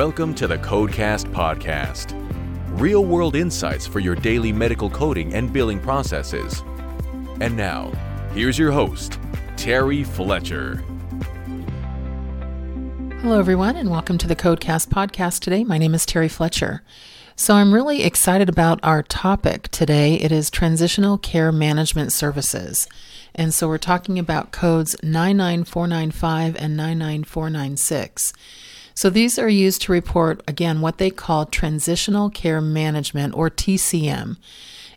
Welcome to the Codecast Podcast. Real world insights for your daily medical coding and billing processes. And now, here's your host, Terry Fletcher. Hello, everyone, and welcome to the Codecast Podcast today. My name is Terry Fletcher. So, I'm really excited about our topic today. It is Transitional Care Management Services. And so, we're talking about codes 99495 and 99496. So these are used to report, again, what they call transitional care management or TCM.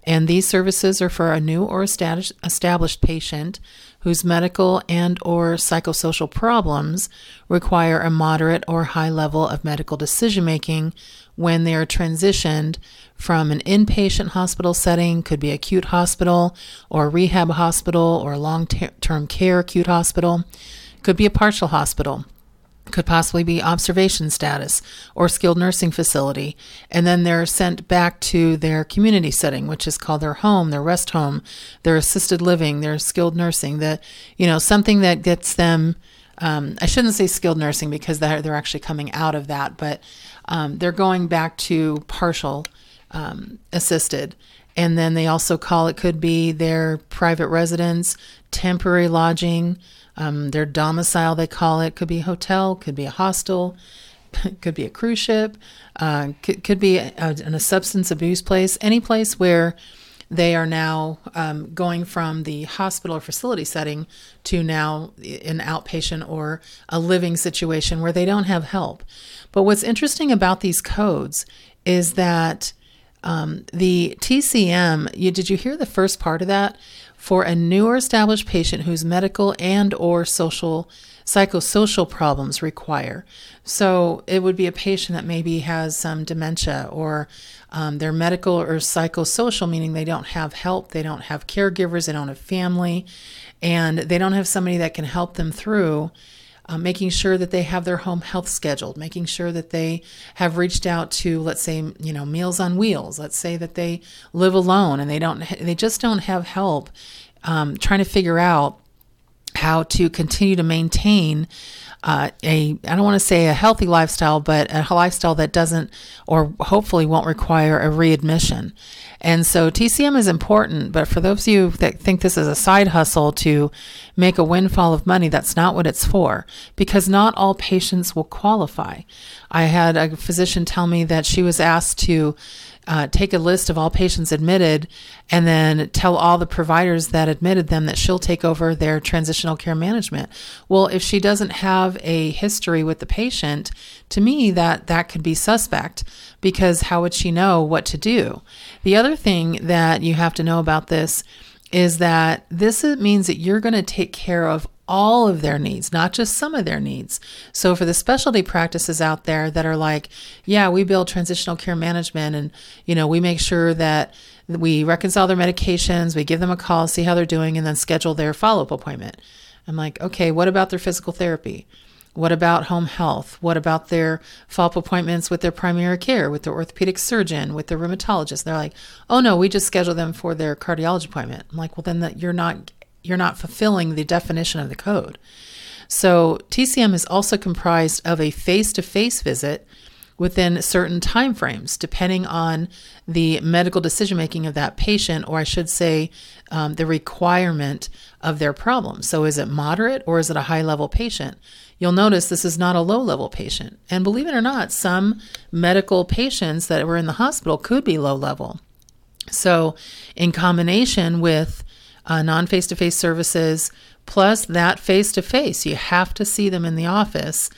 And these services are for a new or established patient whose medical and or psychosocial problems require a moderate or high level of medical decision making when they are transitioned from an inpatient hospital setting could be acute hospital or rehab hospital or long-term care acute hospital could be a partial hospital could possibly be observation status or skilled nursing facility. And then they're sent back to their community setting, which is called their home, their rest home, their assisted living, their skilled nursing, that, you know, something that gets them. Um, I shouldn't say skilled nursing because they're, they're actually coming out of that, but um, they're going back to partial um, assisted. And then they also call it could be their private residence, temporary lodging, um, their domicile, they call it, could be a hotel, could be a hostel, could be a cruise ship, uh, could, could be a, a, a, substance abuse place, any place where they are now um, going from the hospital or facility setting to now an outpatient or a living situation where they don't have help. But what's interesting about these codes is that um, the TCM, you, did you hear the first part of that? For a newer established patient whose medical and or social psychosocial problems require. So it would be a patient that maybe has some dementia or um, they're medical or psychosocial, meaning they don't have help, they don't have caregivers, they don't have family, and they don't have somebody that can help them through uh, making sure that they have their home health scheduled, making sure that they have reached out to, let's say, you know, Meals on Wheels. Let's say that they live alone and they don't, they just don't have help um, trying to figure out how to continue to maintain uh, a I don't want to say a healthy lifestyle, but a lifestyle that doesn't or hopefully won't require a readmission. And so TCM is important, but for those of you that think this is a side hustle to make a windfall of money, that's not what it's for because not all patients will qualify. I had a physician tell me that she was asked to uh, take a list of all patients admitted and then tell all the providers that admitted them that she'll take over their transitional care management. Well, if she doesn't have a history with the patient, to me that that could be suspect because how would she know what to do? The other thing that you have to know about this is that this means that you're going to take care of all of their needs, not just some of their needs. So, for the specialty practices out there that are like, yeah, we build transitional care management and, you know, we make sure that we reconcile their medications, we give them a call, see how they're doing, and then schedule their follow up appointment. I'm like, okay, what about their physical therapy? What about home health? What about their follow up appointments with their primary care, with their orthopedic surgeon, with their rheumatologist? They're like, oh no, we just schedule them for their cardiology appointment. I'm like, well, then that you're not you're not fulfilling the definition of the code. So TCM is also comprised of a face-to-face visit within certain time frames, depending on the medical decision making of that patient, or I should say, um, the requirement of their problem. So, is it moderate or is it a high level patient? You'll notice this is not a low level patient. And believe it or not, some medical patients that were in the hospital could be low level. So, in combination with uh, non face to face services, plus that face to face. You have to see them in the office.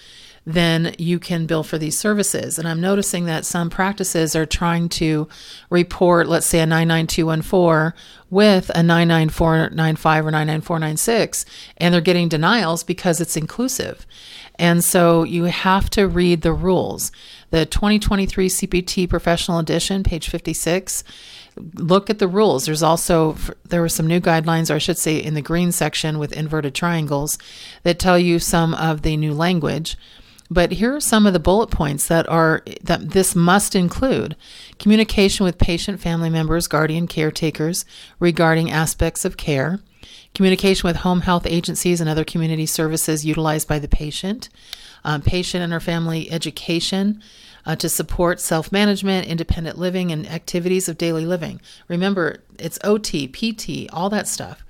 Then you can bill for these services. And I'm noticing that some practices are trying to report, let's say, a 99214 with a 99495 or 99496, and they're getting denials because it's inclusive. And so you have to read the rules. The 2023 CPT Professional Edition, page 56, look at the rules. There's also there were some new guidelines, or I should say, in the green section with inverted triangles that tell you some of the new language. But here are some of the bullet points that are that this must include communication with patient family members, guardian caretakers regarding aspects of care, communication with home health agencies and other community services utilized by the patient, um, patient and her family education. Uh, to support self management, independent living, and activities of daily living. Remember, it's OT, PT, all that stuff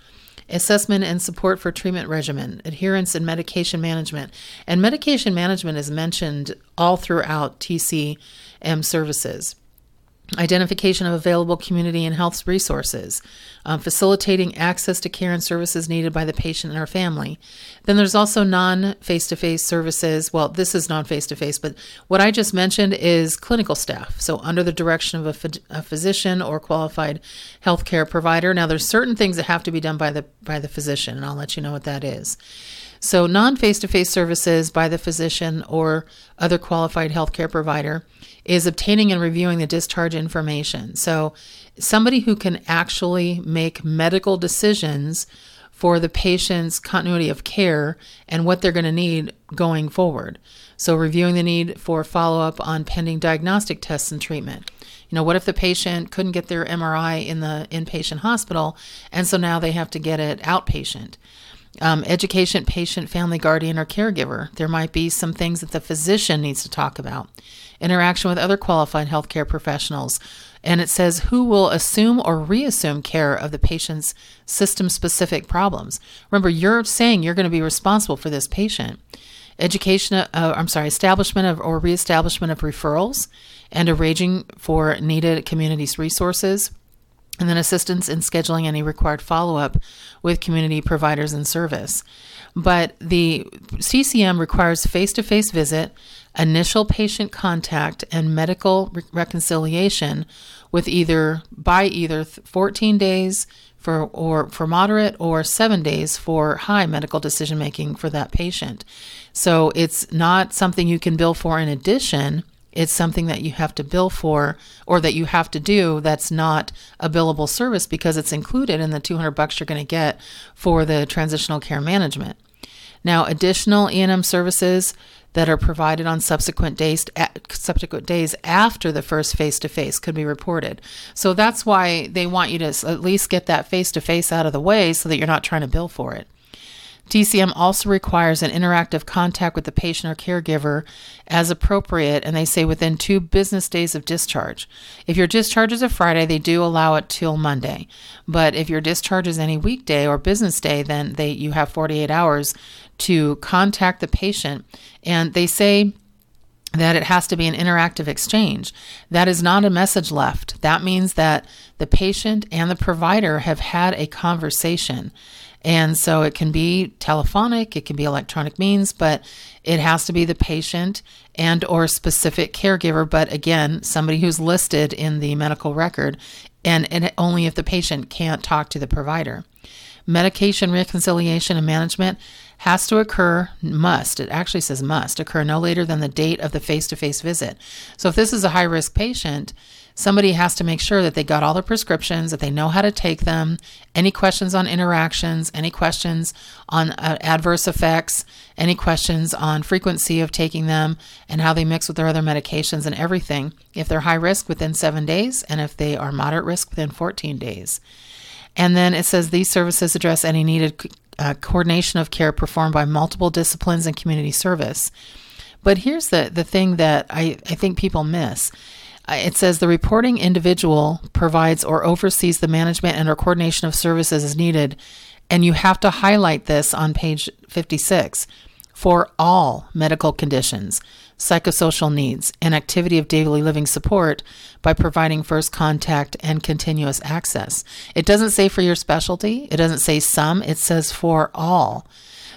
assessment and support for treatment regimen, adherence and medication management. And medication management is mentioned all throughout TCM services identification of available community and health resources, um, facilitating access to care and services needed by the patient and our family. Then there's also non face to face services. Well, this is non face to face, but what I just mentioned is clinical staff. So, under the direction of a, a physician or qualified healthcare provider. Now, there's certain things that have to be done by the by the physician, and I'll let you know what that is. So, non face to face services by the physician or other qualified healthcare provider is obtaining and reviewing the discharge information. So, somebody who can actually make medical decisions for the patient's continuity of care and what they're going to need going forward. So, reviewing the need for follow up on pending diagnostic tests and treatment. You know, what if the patient couldn't get their MRI in the inpatient hospital, and so now they have to get it outpatient? Um, education, patient, family guardian, or caregiver. There might be some things that the physician needs to talk about. Interaction with other qualified healthcare professionals. And it says who will assume or reassume care of the patient's system specific problems. Remember, you're saying you're going to be responsible for this patient. Education, uh, I'm sorry, establishment of or reestablishment of referrals and arranging for needed communities resources and then assistance in scheduling any required follow up with community providers and service. But the CCM requires face to face visit, initial patient contact, and medical re- reconciliation with either by either 14 days for or for moderate or 7 days for high medical decision making for that patient. So it's not something you can bill for in addition it's something that you have to bill for or that you have to do that's not a billable service because it's included in the 200 bucks you're going to get for the transitional care management. Now, additional E&M services that are provided on subsequent days subsequent days after the first face to face could be reported. So that's why they want you to at least get that face to face out of the way so that you're not trying to bill for it. TCM also requires an interactive contact with the patient or caregiver as appropriate, and they say within two business days of discharge. If your discharge is a Friday, they do allow it till Monday. But if your discharge is any weekday or business day, then they you have 48 hours to contact the patient. And they say that it has to be an interactive exchange. That is not a message left. That means that the patient and the provider have had a conversation. And so it can be telephonic, it can be electronic means, but it has to be the patient and or specific caregiver, but again, somebody who's listed in the medical record and, and only if the patient can't talk to the provider. Medication reconciliation and management has to occur, must, it actually says must occur no later than the date of the face to face visit. So if this is a high risk patient, somebody has to make sure that they got all the prescriptions, that they know how to take them, any questions on interactions, any questions on uh, adverse effects, any questions on frequency of taking them and how they mix with their other medications and everything. If they're high risk within seven days, and if they are moderate risk within 14 days. And then it says these services address any needed uh, coordination of care performed by multiple disciplines and community service. But here's the, the thing that I, I think people miss Uh, it says the reporting individual provides or oversees the management and or coordination of services as needed. And you have to highlight this on page 56 for all medical conditions, psychosocial needs, and activity of daily living support by providing first contact and continuous access. It doesn't say for your specialty, it doesn't say some, it says for all.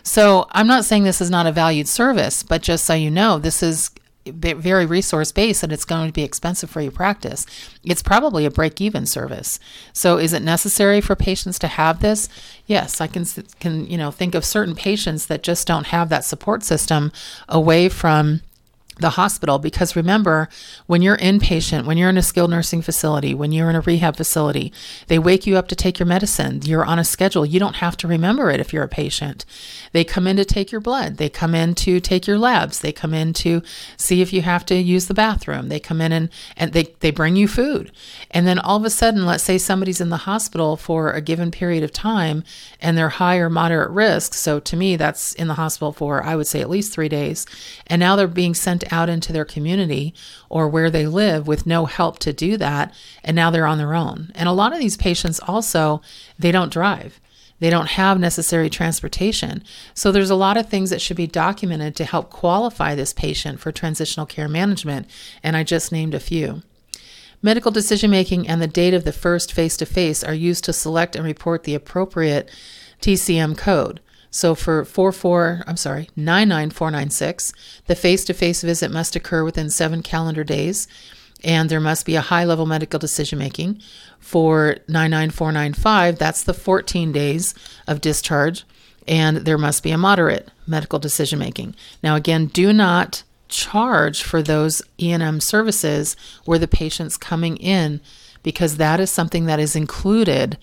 So I'm not saying this is not a valued service, but just so you know, this is very resource based and it's going to be expensive for your practice. It's probably a break even service. So is it necessary for patients to have this? Yes, I can can you know think of certain patients that just don't have that support system away from the hospital because remember when you're inpatient when you're in a skilled nursing facility when you're in a rehab facility they wake you up to take your medicine. You're on a schedule. You don't have to remember it if you're a patient. They come in to take your blood. They come in to take your labs. They come in to see if you have to use the bathroom. They come in and, and they, they bring you food. And then all of a sudden let's say somebody's in the hospital for a given period of time and they're high or moderate risk. So to me that's in the hospital for i would say at least three days. And now they're being sent out into their community or where they live with no help to do that. And now they're on their own. And a lot of these patients also, they don't drive. They don't have necessary transportation. So there's a lot of things that should be documented to help qualify this patient for transitional care management. And I just named a few. Medical decision making and the date of the first face to face are used to select and report the appropriate TCM code. So for 44, I'm sorry, 99496, the face-to-face visit must occur within 7 calendar days and there must be a high level medical decision making. For 99495, that's the 14 days of discharge and there must be a moderate medical decision making. Now again, do not charge for those E&M services where the patient's coming in because that is something that is included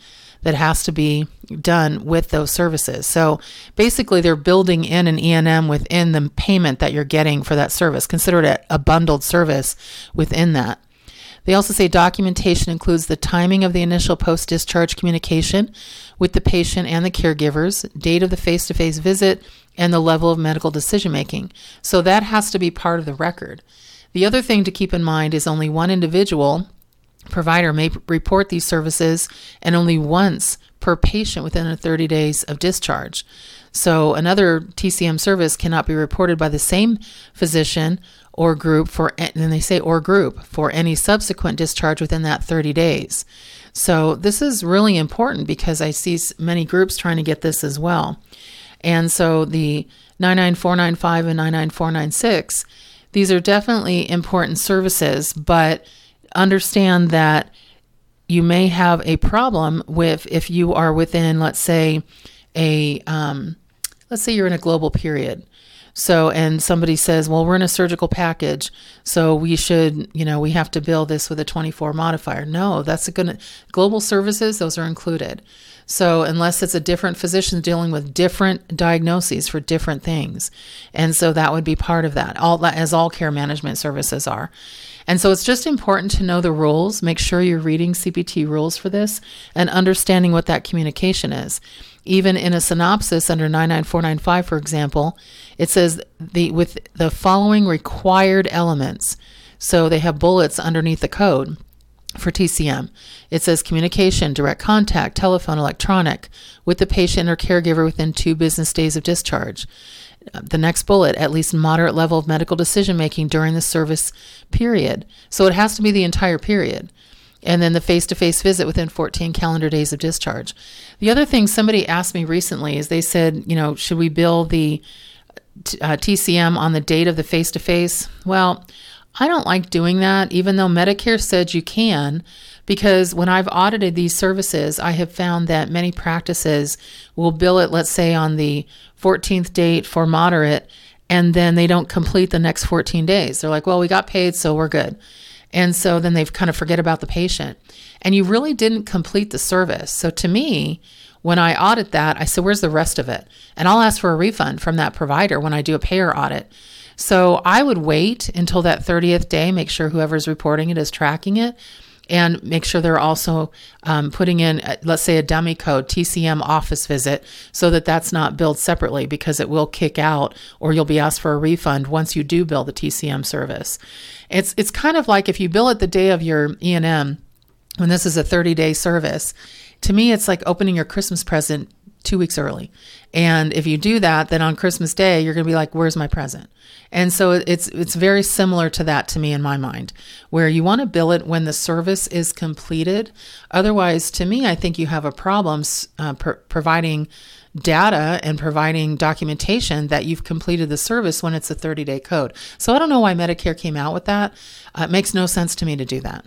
that has to be done with those services. So basically, they're building in an E&M within the payment that you're getting for that service. Consider it a bundled service within that. They also say documentation includes the timing of the initial post discharge communication with the patient and the caregivers, date of the face to face visit, and the level of medical decision making. So that has to be part of the record. The other thing to keep in mind is only one individual provider may report these services and only once per patient within a 30 days of discharge. So another TCM service cannot be reported by the same physician or group for and they say or group for any subsequent discharge within that 30 days. So this is really important because I see many groups trying to get this as well. And so the 99495 and 99496 these are definitely important services, but understand that you may have a problem with if you are within, let's say, a um, let's say you're in a global period. So, and somebody says, well, we're in a surgical package, so we should, you know, we have to bill this with a 24 modifier. No, that's going to, global services, those are included. So, unless it's a different physician dealing with different diagnoses for different things. And so that would be part of that, all as all care management services are. And so it's just important to know the rules. Make sure you're reading CPT rules for this and understanding what that communication is. Even in a synopsis under 99495, for example, it says the with the following required elements. So they have bullets underneath the code for TCM. It says communication, direct contact, telephone, electronic with the patient or caregiver within two business days of discharge the next bullet, at least moderate level of medical decision making during the service period. So it has to be the entire period. And then the face to face visit within 14 calendar days of discharge. The other thing somebody asked me recently is they said, you know, should we bill the uh, TCM on the date of the face to face? Well, I don't like doing that, even though Medicare said you can, because when I've audited these services, I have found that many practices will bill it, let's say, on the 14th date for moderate, and then they don't complete the next 14 days. They're like, well, we got paid, so we're good. And so then they've kind of forget about the patient. And you really didn't complete the service. So to me, when I audit that, I said, where's the rest of it? And I'll ask for a refund from that provider when I do a payer audit. So I would wait until that 30th day, make sure whoever's reporting it is tracking it and make sure they're also um, putting in, uh, let's say, a dummy code TCM office visit so that that's not billed separately because it will kick out or you'll be asked for a refund once you do bill the TCM service. It's it's kind of like if you bill it the day of your E&M when this is a 30 day service. To me, it's like opening your Christmas present two weeks early. And if you do that, then on Christmas Day, you're going to be like, where's my present? And so it's, it's very similar to that to me in my mind, where you want to bill it when the service is completed. Otherwise, to me, I think you have a problem uh, providing data and providing documentation that you've completed the service when it's a 30 day code. So I don't know why Medicare came out with that. Uh, it makes no sense to me to do that.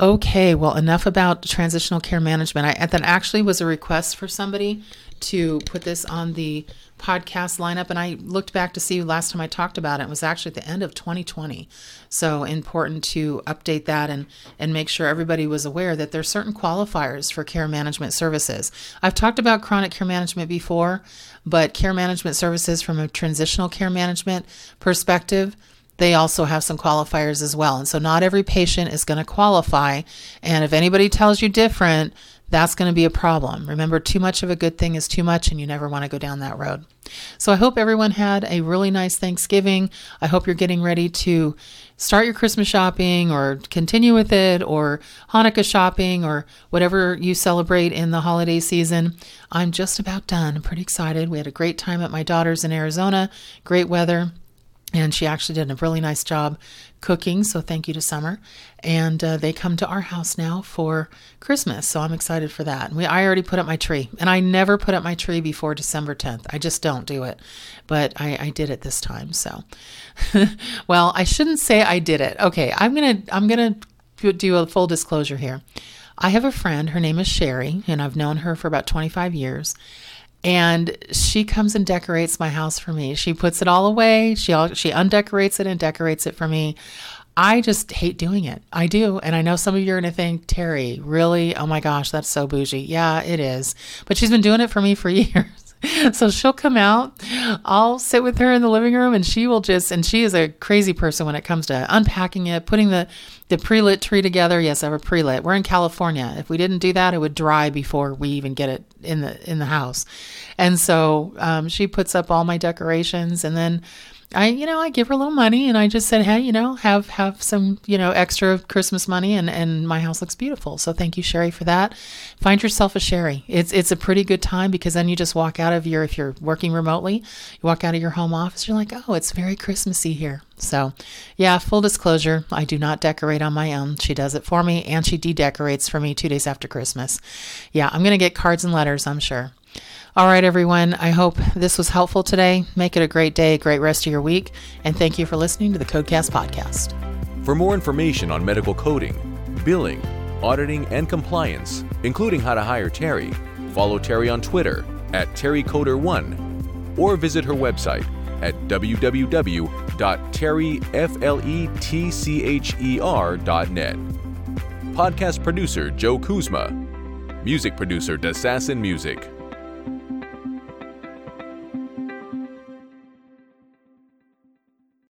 Okay, well, enough about transitional care management. I, that actually was a request for somebody to put this on the podcast lineup, and I looked back to see last time I talked about it. It was actually at the end of 2020. So important to update that and and make sure everybody was aware that there's certain qualifiers for care management services. I've talked about chronic care management before, but care management services from a transitional care management perspective they also have some qualifiers as well. And so not every patient is going to qualify. And if anybody tells you different, that's going to be a problem. Remember, too much of a good thing is too much, and you never want to go down that road. So I hope everyone had a really nice Thanksgiving. I hope you're getting ready to start your Christmas shopping or continue with it, or Hanukkah shopping, or whatever you celebrate in the holiday season. I'm just about done. I'm pretty excited. We had a great time at my daughter's in Arizona, great weather and she actually did a really nice job cooking so thank you to summer. And uh, they come to our house now for christmas so i'm excited for that. We, i already put up my tree and i never put up my tree before december 10th i just don't do it but i, I did it this time so. Well i shouldn't say i did it. Okay i'm gonna i'm gonna do a full disclosure here. I have a friend her name is sherry and i've known her for about 25 years and she comes and decorates my house for me. She puts it all away. She all, she undecorates it and decorates it for me. I just hate doing it. I do. And I know some of you are going to think, Terry, really? Oh my gosh, that's so bougie. Yeah, it is. But she's been doing it for me for years. so she'll come out. I'll sit with her in the living room and she will just, and she is a crazy person when it comes to unpacking it, putting the, the pre lit tree together. Yes, I have a pre lit. We're in California. If we didn't do that, it would dry before we even get it in the, in the house. And so um, she puts up all my decorations and then I, you know, I give her a little money and I just said, hey, you know, have have some, you know, extra Christmas money and and my house looks beautiful. So thank you, Sherry, for that. Find yourself a Sherry. It's it's a pretty good time because then you just walk out of your if you're working remotely, you walk out of your home office, you're like, oh, it's very Christmassy here. So, yeah, full disclosure, I do not decorate on my own. She does it for me and she de-decorates for me 2 days after Christmas. Yeah, I'm going to get cards and letters, I'm sure. All right, everyone. I hope this was helpful today. Make it a great day, great rest of your week, and thank you for listening to the Codecast podcast. For more information on medical coding, billing, auditing, and compliance, including how to hire Terry, follow Terry on Twitter at TerryCoder1 or visit her website at www.terryfletcher.net. Podcast producer Joe Kuzma. Music producer Dassassin Music.